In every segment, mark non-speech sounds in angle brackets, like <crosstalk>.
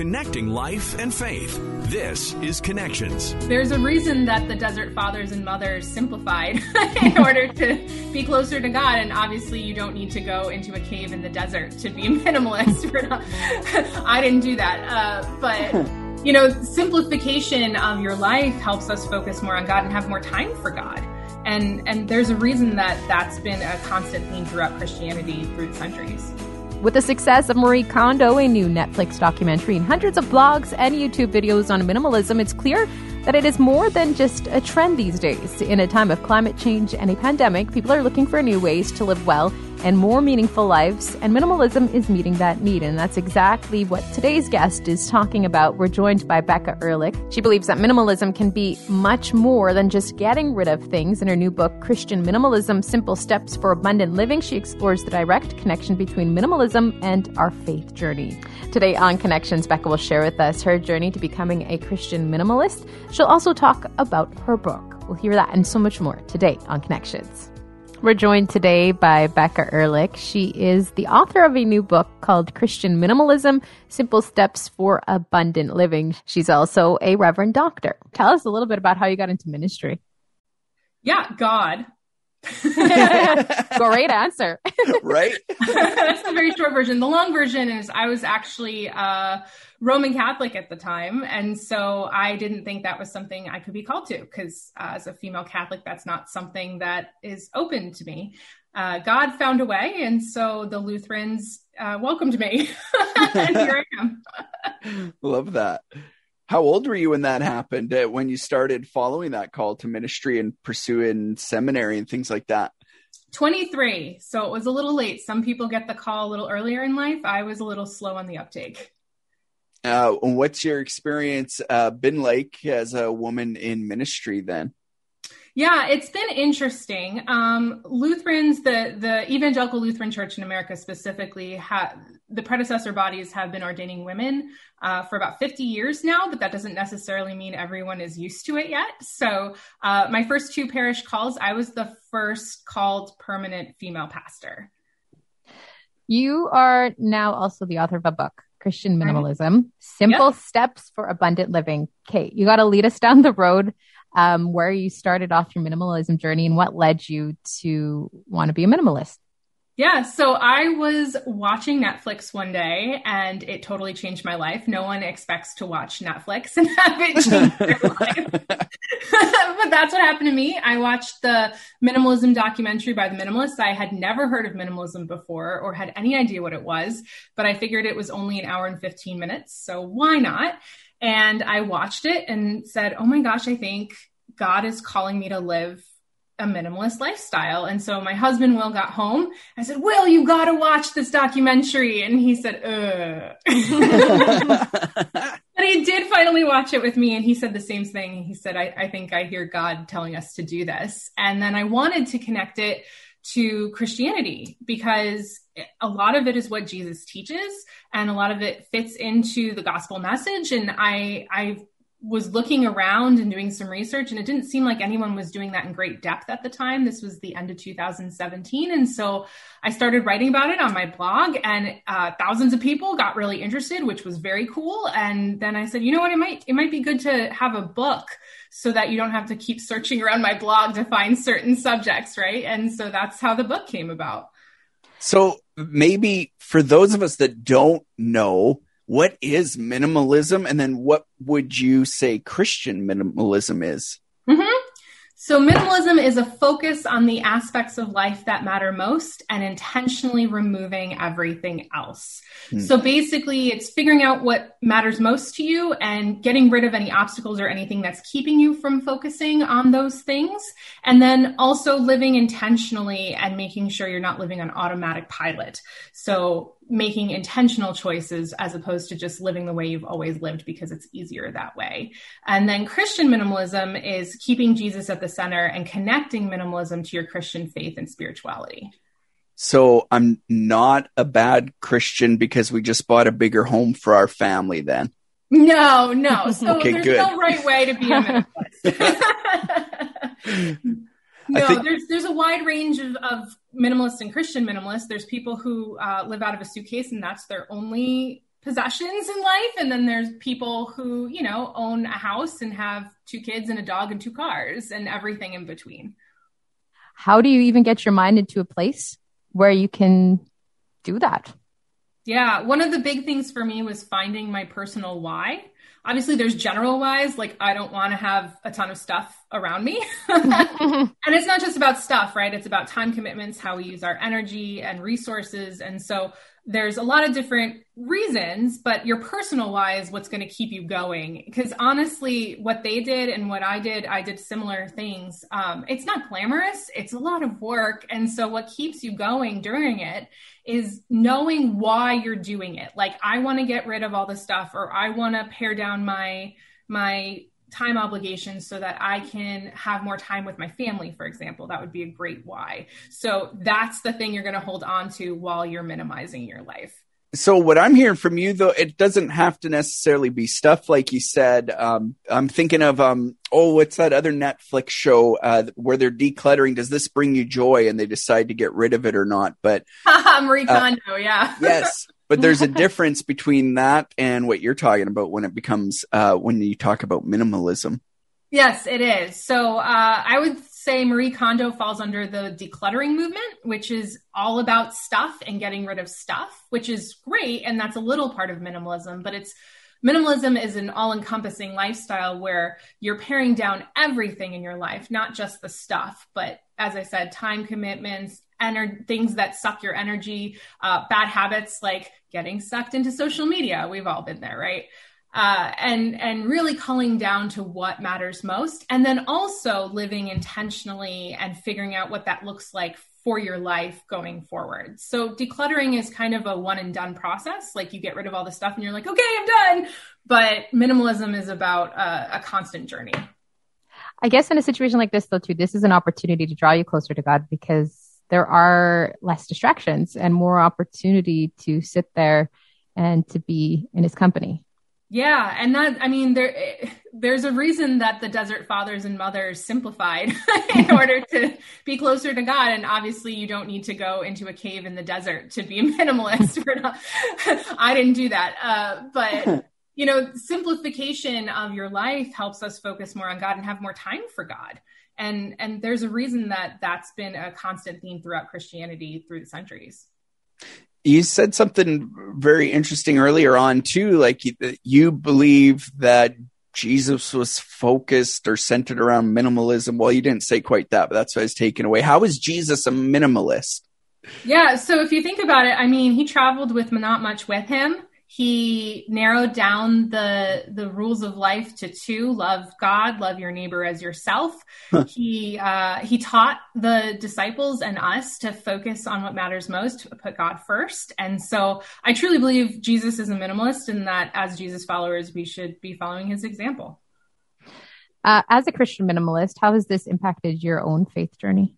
connecting life and faith. This is Connections. There's a reason that the desert fathers and mothers simplified <laughs> in order to be closer to God. And obviously, you don't need to go into a cave in the desert to be a <laughs> minimalist. <laughs> I didn't do that. Uh, but, you know, simplification of your life helps us focus more on God and have more time for God. And, and there's a reason that that's been a constant theme throughout Christianity through the centuries. With the success of Marie Kondo, a new Netflix documentary, and hundreds of blogs and YouTube videos on minimalism, it's clear that it is more than just a trend these days. In a time of climate change and a pandemic, people are looking for new ways to live well and more meaningful lives, and minimalism is meeting that need. And that's exactly what today's guest is talking about. We're joined by Becca Ehrlich. She believes that minimalism can be much more than just getting rid of things. In her new book, Christian Minimalism Simple Steps for Abundant Living, she explores the direct connection between minimalism and our faith journey. Today on Connections, Becca will share with us her journey to becoming a Christian minimalist. She'll also talk about her book. We'll hear that and so much more today on Connections. We're joined today by Becca Ehrlich. She is the author of a new book called Christian Minimalism Simple Steps for Abundant Living. She's also a Reverend Doctor. Tell us a little bit about how you got into ministry. Yeah, God. <laughs> Great answer. <laughs> right? That's the very short version. The long version is I was actually uh, Roman Catholic at the time. And so I didn't think that was something I could be called to because uh, as a female Catholic, that's not something that is open to me. Uh, God found a way. And so the Lutherans uh, welcomed me. <laughs> and here I am. Love that. How old were you when that happened? Uh, when you started following that call to ministry and pursuing seminary and things like that? 23. So it was a little late. Some people get the call a little earlier in life. I was a little slow on the uptake. Uh, what's your experience uh, been like as a woman in ministry then? Yeah, it's been interesting. Um, Lutherans, the the Evangelical Lutheran Church in America specifically, ha- the predecessor bodies have been ordaining women uh, for about 50 years now, but that doesn't necessarily mean everyone is used to it yet. So, uh, my first two parish calls, I was the first called permanent female pastor. You are now also the author of a book Christian minimalism, simple yep. steps for abundant living. Kate, you got to lead us down the road um, where you started off your minimalism journey and what led you to want to be a minimalist. Yeah, so I was watching Netflix one day and it totally changed my life. No one expects to watch Netflix <laughs> and have it change their <laughs> life. <laughs> but that's what happened to me. I watched the minimalism documentary by the minimalists. I had never heard of minimalism before or had any idea what it was, but I figured it was only an hour and 15 minutes. So why not? And I watched it and said, oh my gosh, I think God is calling me to live a minimalist lifestyle. And so my husband Will got home. I said, Will, you got to watch this documentary. And he said, uh. <laughs> but he did finally watch it with me. And he said the same thing. He said, I, I think I hear God telling us to do this. And then I wanted to connect it to Christianity because a lot of it is what Jesus teaches and a lot of it fits into the gospel message. And I, I was looking around and doing some research and it didn't seem like anyone was doing that in great depth at the time. This was the end of 2017 and so i started writing about it on my blog and uh, thousands of people got really interested which was very cool and then i said you know what? It might it might be good to have a book so that you don't have to keep searching around my blog to find certain subjects right? And so that's how the book came about. So maybe for those of us that don't know what is minimalism and then what would you say christian minimalism is mm-hmm. So, minimalism is a focus on the aspects of life that matter most and intentionally removing everything else. Mm. So, basically, it's figuring out what matters most to you and getting rid of any obstacles or anything that's keeping you from focusing on those things. And then also living intentionally and making sure you're not living on automatic pilot. So, making intentional choices as opposed to just living the way you've always lived because it's easier that way. And then Christian minimalism is keeping Jesus at the center and connecting minimalism to your Christian faith and spirituality. So I'm not a bad Christian because we just bought a bigger home for our family then. No, no. So okay, there's good. no right way to be a minimalist. <laughs> <laughs> No, think... there's there's a wide range of, of minimalists and Christian minimalists. There's people who uh, live out of a suitcase and that's their only possessions in life. And then there's people who you know own a house and have two kids and a dog and two cars and everything in between. How do you even get your mind into a place where you can do that? Yeah. One of the big things for me was finding my personal why obviously there's general wise like i don't want to have a ton of stuff around me. <laughs> Mm-hmm. And it's not just about stuff right? It's about time commitments how we use our energy and resources. And so there's a lot of different reasons, but your personal why is what's going to keep you going. Because honestly, what they did and what I did, I did similar things. Um, it's not glamorous, it's a lot of work. And so, what keeps you going during it is knowing why you're doing it. Like, I want to get rid of all the stuff, or I want to pare down my my time obligations so that I can have more time with my family, for example. That would be a great why. So that's the thing you're going to hold on to while you're minimizing your life. So what I'm hearing from you though, it doesn't have to necessarily be stuff like you said. Um, I'm thinking of um, oh, what's that other Netflix show uh, where they're decluttering? Does this bring you joy? And they decide to get rid of it or not? But <laughs> Marie Kondo, uh, yeah. yes, but there's a <laughs> difference between that and what you're talking about when it becomes uh, when you talk about minimalism. Yes, it is. So uh, I would say Marie Kondo falls under the decluttering movement, which is all about stuff and getting rid of stuff, which is great. And that's a little part of minimalism, but it's minimalism is an all encompassing lifestyle where you're paring down everything in your life, not just the stuff, but as I said, time commitments, ener- things that suck your energy, uh, bad habits like getting sucked into social media. We've all been there, right? Uh, and and really culling down to what matters most, and then also living intentionally and figuring out what that looks like for your life going forward. So decluttering is kind of a one and done process. Like you get rid of all the stuff and you're like, okay, I'm done. But minimalism is about a, a constant journey. I guess in a situation like this, though, too, this is an opportunity to draw you closer to God because there are less distractions and more opportunity to sit there and to be in his company. Yeah, and that I mean there there's a reason that the desert fathers and mothers simplified <laughs> in order to be closer to God and obviously you don't need to go into a cave in the desert to be a minimalist. <laughs> Not, I didn't do that. Uh, but <laughs> you know, simplification of your life helps us focus more on God and have more time for God and and there's a reason that that's been a constant theme throughout christianity through the centuries. You said something very interesting earlier on too like you, you believe that jesus was focused or centered around minimalism. Well you didn't say quite that but that's what i was taken away. How is jesus a minimalist? Yeah so if you think about it i mean he traveled with not much with him he narrowed down the the rules of life to two love god love your neighbor as yourself. He uh, he taught the disciples and us to focus on what matters most put god first. And so i truly believe jesus is a minimalist and that as jesus followers we should be following his example. Uh, as a christian minimalist how has this impacted your own faith journey?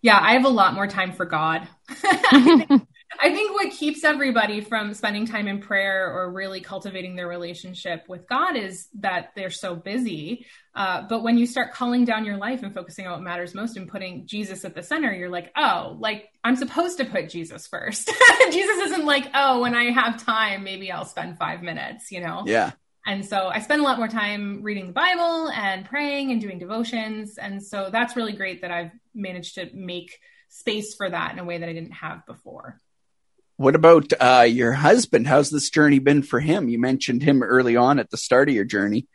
Yeah i have a lot more time for god <laughs> I think what keeps everybody from spending time in prayer or really cultivating their relationship with God is that they're so busy. Uh, but when you start culling down your life and focusing on what matters most and putting Jesus at the center, you're like, oh, like I'm supposed to put Jesus first. <laughs> Jesus isn't like, oh, when I have time, maybe I'll spend five minutes, you know? Yeah. And so I spend a lot more time reading the Bible and praying and doing devotions. And so that's really great that I've managed to make space for that in a way that I didn't have before. What about uh, your husband? How's this journey been for him? You mentioned him early on at the start of your journey.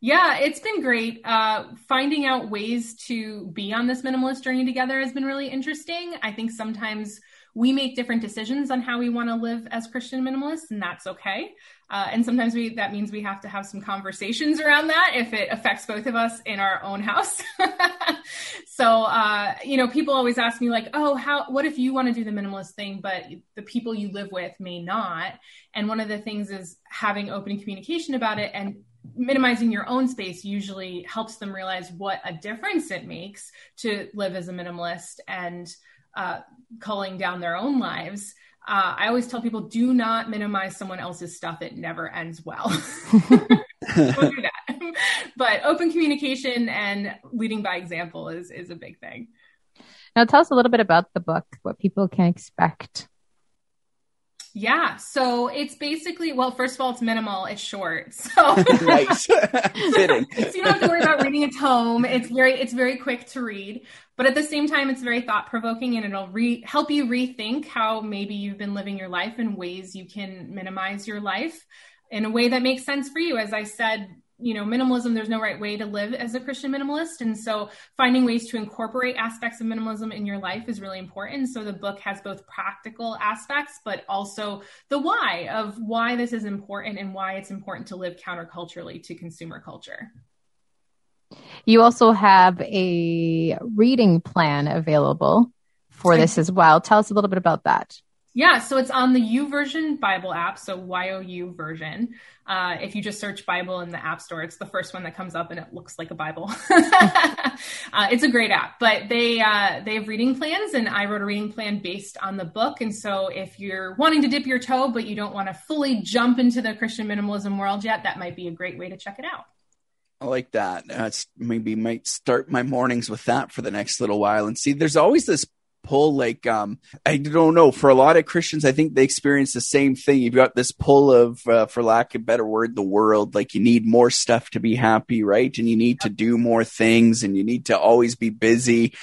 Yeah, it's been great. Uh, finding out ways to be on this minimalist journey together has been really interesting. I think sometimes we make different decisions on how we want to live as Christian minimalists, and that's okay. Uh, and sometimes we that means we have to have some conversations around that if it affects both of us in our own house. <laughs> so uh, you know, people always ask me like, "Oh, how? What if you want to do the minimalist thing, but the people you live with may not?" And one of the things is having open communication about it and minimizing your own space usually helps them realize what a difference it makes to live as a minimalist and uh, culling down their own lives. Uh, I always tell people do not minimize someone else's stuff. It never ends well. <laughs> Don't do that. but open communication and leading by example is, is a big thing. Now, tell us a little bit about the book, what people can expect. Yeah. So it's basically, well, first of all, it's minimal, it's short. <laughs> So nice. <laughs> So you don't have to worry about reading a tome. It's very, it's very quick to read, but at the same time, it's very thought provoking and it'll re- help you rethink how maybe you've been living your life in ways you can minimize your life in a way that makes sense for you. As I said you know minimalism there's no right way to live as a christian minimalist. And so finding ways to incorporate aspects of minimalism in your life is really important. So the book has both practical aspects but also the why of why this is important and why it's important to live counterculturally to consumer culture. You also have a reading plan available for this as well. Tell us a little bit about that yeah, so it's on the YouVersion Bible app, so Y O U version. Uh, if you just search Bible in the App Store, it's the first one that comes up, and it looks like a Bible. <laughs> uh, it's a great app, but they uh, they have reading plans, and I wrote a reading plan based on the book. And so, if you're wanting to dip your toe, but you don't want to fully jump into the Christian minimalism world yet, that might be a great way to check it out. I like that. That's maybe might start my mornings with that for the next little while. And see, there's always this pull like um i don't know for a lot of christians i think they experience the same thing. You've got this pull of uh, for lack of better word the world. Like you need more stuff to be happy right? And you need to do more things and you need to always be busy.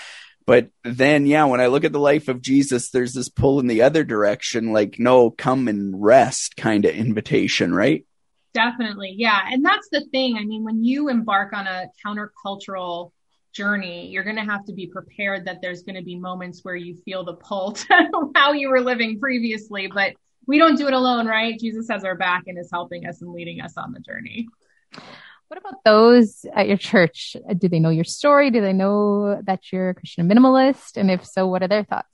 But then yeah when i look at the life of jesus there's this pull in the other direction like no come and rest kind of invitation right? Definitely yeah. And that's the thing. I mean when you embark on a countercultural journey, you're going to have to be prepared that there's going to be moments where you feel the pull <laughs> to how you were living previously. But we don't do it alone, right? Jesus has our back and is helping us and leading us on the journey. What about those at your church? Do they know your story? Do they know that you're a Christian minimalist? And if so, what are their thoughts?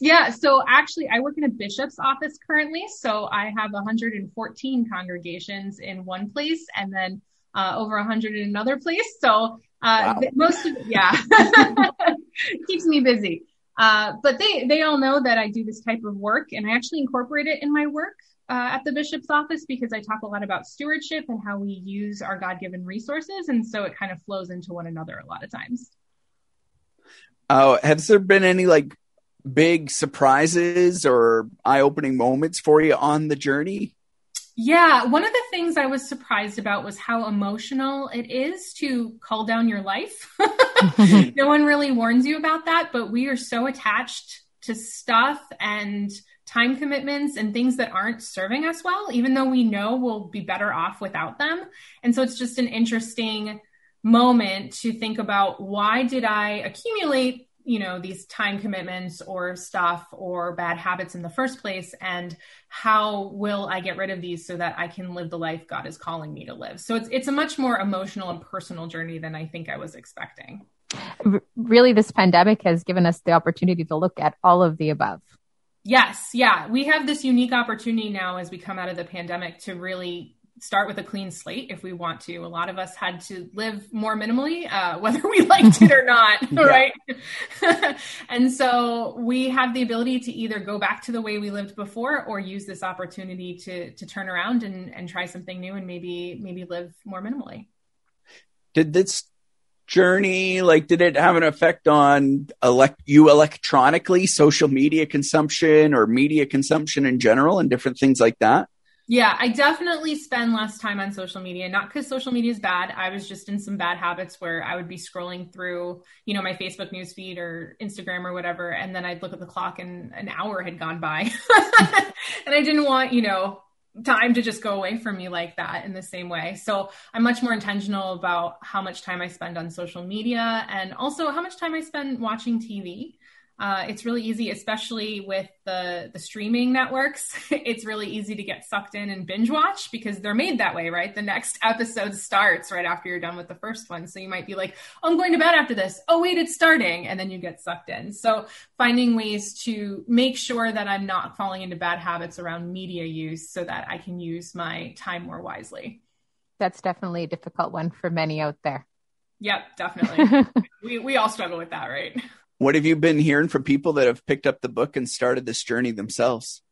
Yeah, so actually, I work in a bishop's office currently. So I have 114 congregations in one place and then uh, over 100 in another place. So uh, wow. most of yeah, <laughs> <laughs> keeps me busy. Uh, but they they all know that I do this type of work, and I actually incorporate it in my work uh, at the bishop's office because I talk a lot about stewardship and how we use our God given resources, and so it kind of flows into one another a lot of times. Oh, has there been any like big surprises or eye opening moments for you on the journey? Yeah, one of the things I was surprised about was how emotional it is to call down your life. <laughs> no one really warns you about that, but we are so attached to stuff and time commitments and things that aren't serving us well, even though we know we'll be better off without them. And so it's just an interesting moment to think about why did I accumulate you know these time commitments or stuff or bad habits in the first place and how will i get rid of these so that i can live the life god is calling me to live? So it's it's a much more emotional and personal journey than i think i was expecting. Really this pandemic has given us the opportunity to look at all of the above. Yes yeah. We have this unique opportunity now as we come out of the pandemic to really start with a clean slate if we want to. A lot of us had to live more minimally, uh, <laughs> whether we liked it or not, <laughs> right? <laughs> and so we have the ability to either go back to the way we lived before or use this opportunity to to turn around and, and try something new and maybe maybe live more minimally. Did this journey like did it have an effect on elect you electronically social media consumption or media consumption in general and different things like that yeah, I definitely spend less time on social media. Not because social media is bad. I was just in some bad habits where I would be scrolling through, you know, my Facebook newsfeed or Instagram or whatever, and then I'd look at the clock and an hour had gone by, <laughs> and I didn't want, you know, time to just go away from me like that in the same way. So I'm much more intentional about how much time I spend on social media and also how much time I spend watching TV. Uh, it's really easy, especially with the the streaming networks. <laughs> it's really easy to get sucked in and binge watch because they're made that way, right? The next episode starts right after you're done with the first one, so you might be like, "Oh, I'm going to bed after this." Oh, wait, it's starting, and then you get sucked in. So finding ways to make sure that I'm not falling into bad habits around media use, so that I can use my time more wisely. That's definitely a difficult one for many out there. Yep, definitely. <laughs> we we all struggle with that, right? What have you been hearing from people that have picked up the book and started this journey themselves?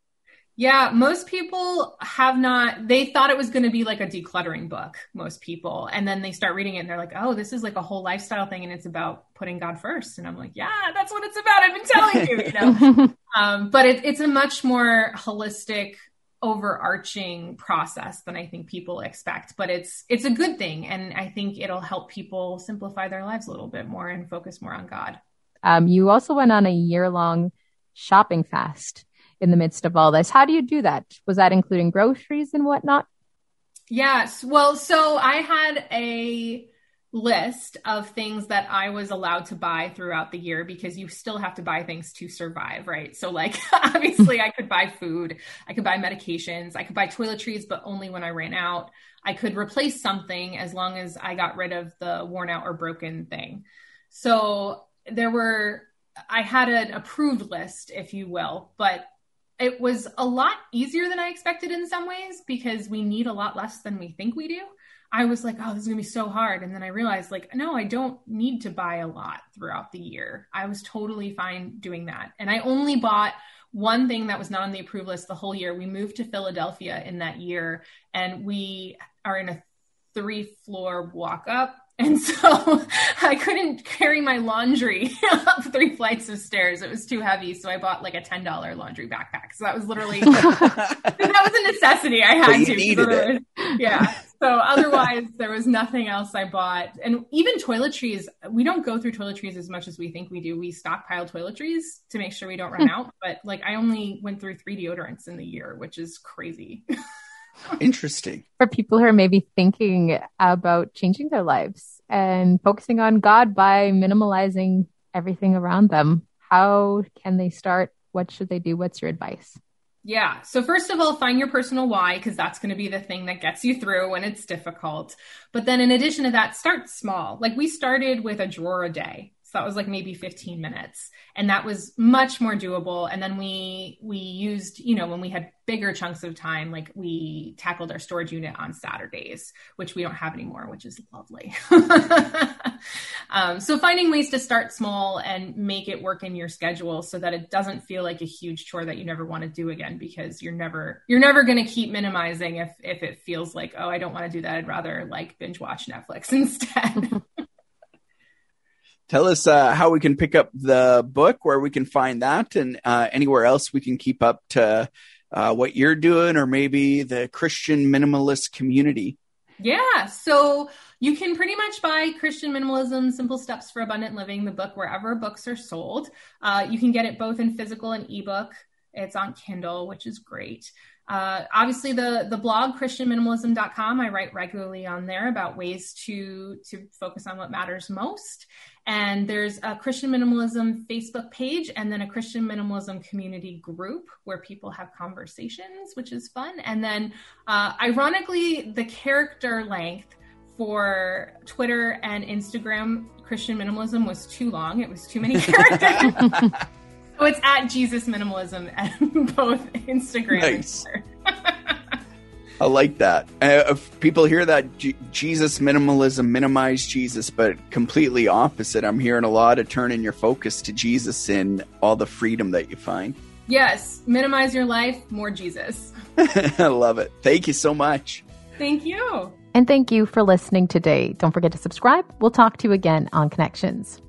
Yeah, most people have not, they thought it was going to be like a decluttering book, most people. And then they start reading it and they're like, oh, this is like a whole lifestyle thing and it's about putting God first. And I'm like, yeah, that's what it's about. I've been telling you, you know. <laughs> um, but it, it's a much more holistic, overarching process than I think people expect. But it's it's a good thing, and I think it'll help people simplify their lives a little bit more and focus more on God. Um, you also went on a year long shopping fast in the midst of all this. How do you do that? Was that including groceries and whatnot? Yes. Well, so I had a list of things that I was allowed to buy throughout the year because you still have to buy things to survive, right? So, like, <laughs> obviously, I could buy food, I could buy medications, I could buy toiletries, but only when I ran out. I could replace something as long as I got rid of the worn out or broken thing. So, there were, I had an approved list, if you will, but it was a lot easier than I expected in some ways because we need a lot less than we think we do. I was like, oh, this is gonna be so hard. And then I realized, like, no, I don't need to buy a lot throughout the year. I was totally fine doing that. And I only bought one thing that was not on the approved list the whole year. We moved to Philadelphia in that year, and we are in a three floor walk up and so <laughs> I couldn't carry my laundry <laughs> up three flights of stairs. It was too heavy. So I bought like a $10 laundry backpack. So that was literally, <laughs> that was a necessity I had to. It. Yeah. So otherwise there was nothing else I bought. And even toiletries, we don't go through toiletries as much as we think we do. We stockpile toiletries to make sure we don't run out. But like I only went through three deodorants in the year, which is crazy. Interesting. <laughs> For people who are maybe thinking about changing their lives and focusing on God by minimalizing everything around them, how can they start? What should they do? What's your advice? Yeah. So, first of all, find your personal why, because that's going to be the thing that gets you through when it's difficult. But then, in addition to that, start small. Like we started with a drawer a day. So that was like maybe 15 minutes. And that was much more doable. And then we we used, you know, when we had bigger chunks of time, like we tackled our storage unit on Saturdays, which we don't have anymore, which is lovely. <laughs> um, so finding ways to start small and make it work in your schedule so that it doesn't feel like a huge chore that you never want to do again because you're never you're never going to keep minimizing if if it feels like oh I don't want to do that I'd rather like binge watch Netflix <laughs> instead. Tell us uh, how we can pick up the book, where we can find that, and uh, anywhere else we can keep up to uh, what you're doing, or maybe the Christian minimalist community. Yeah, so you can pretty much buy Christian Minimalism Simple Steps for Abundant Living, the book, wherever books are sold. Uh, you can get it both in physical and ebook. It's on Kindle, which is great. Uh, obviously, the the blog christianminimalism.com. I write regularly on there about ways to to focus on what matters most. And there's a Christian minimalism Facebook page, and then a Christian minimalism community group where people have conversations, which is fun. And then, uh, ironically, the character length for Twitter and Instagram Christian minimalism was too long. It was too many <laughs> characters. So it's at Jesus Minimalism and <laughs> both Instagram nice. I like that. Uh, if people hear that G- Jesus minimalism, minimize Jesus, but completely opposite. I'm hearing a lot of turning your focus to Jesus in all the freedom that you find. Yes, minimize your life, more Jesus. <laughs> I love it. Thank you so much. Thank you. And thank you for listening today. Don't forget to subscribe. We'll talk to you again on Connections.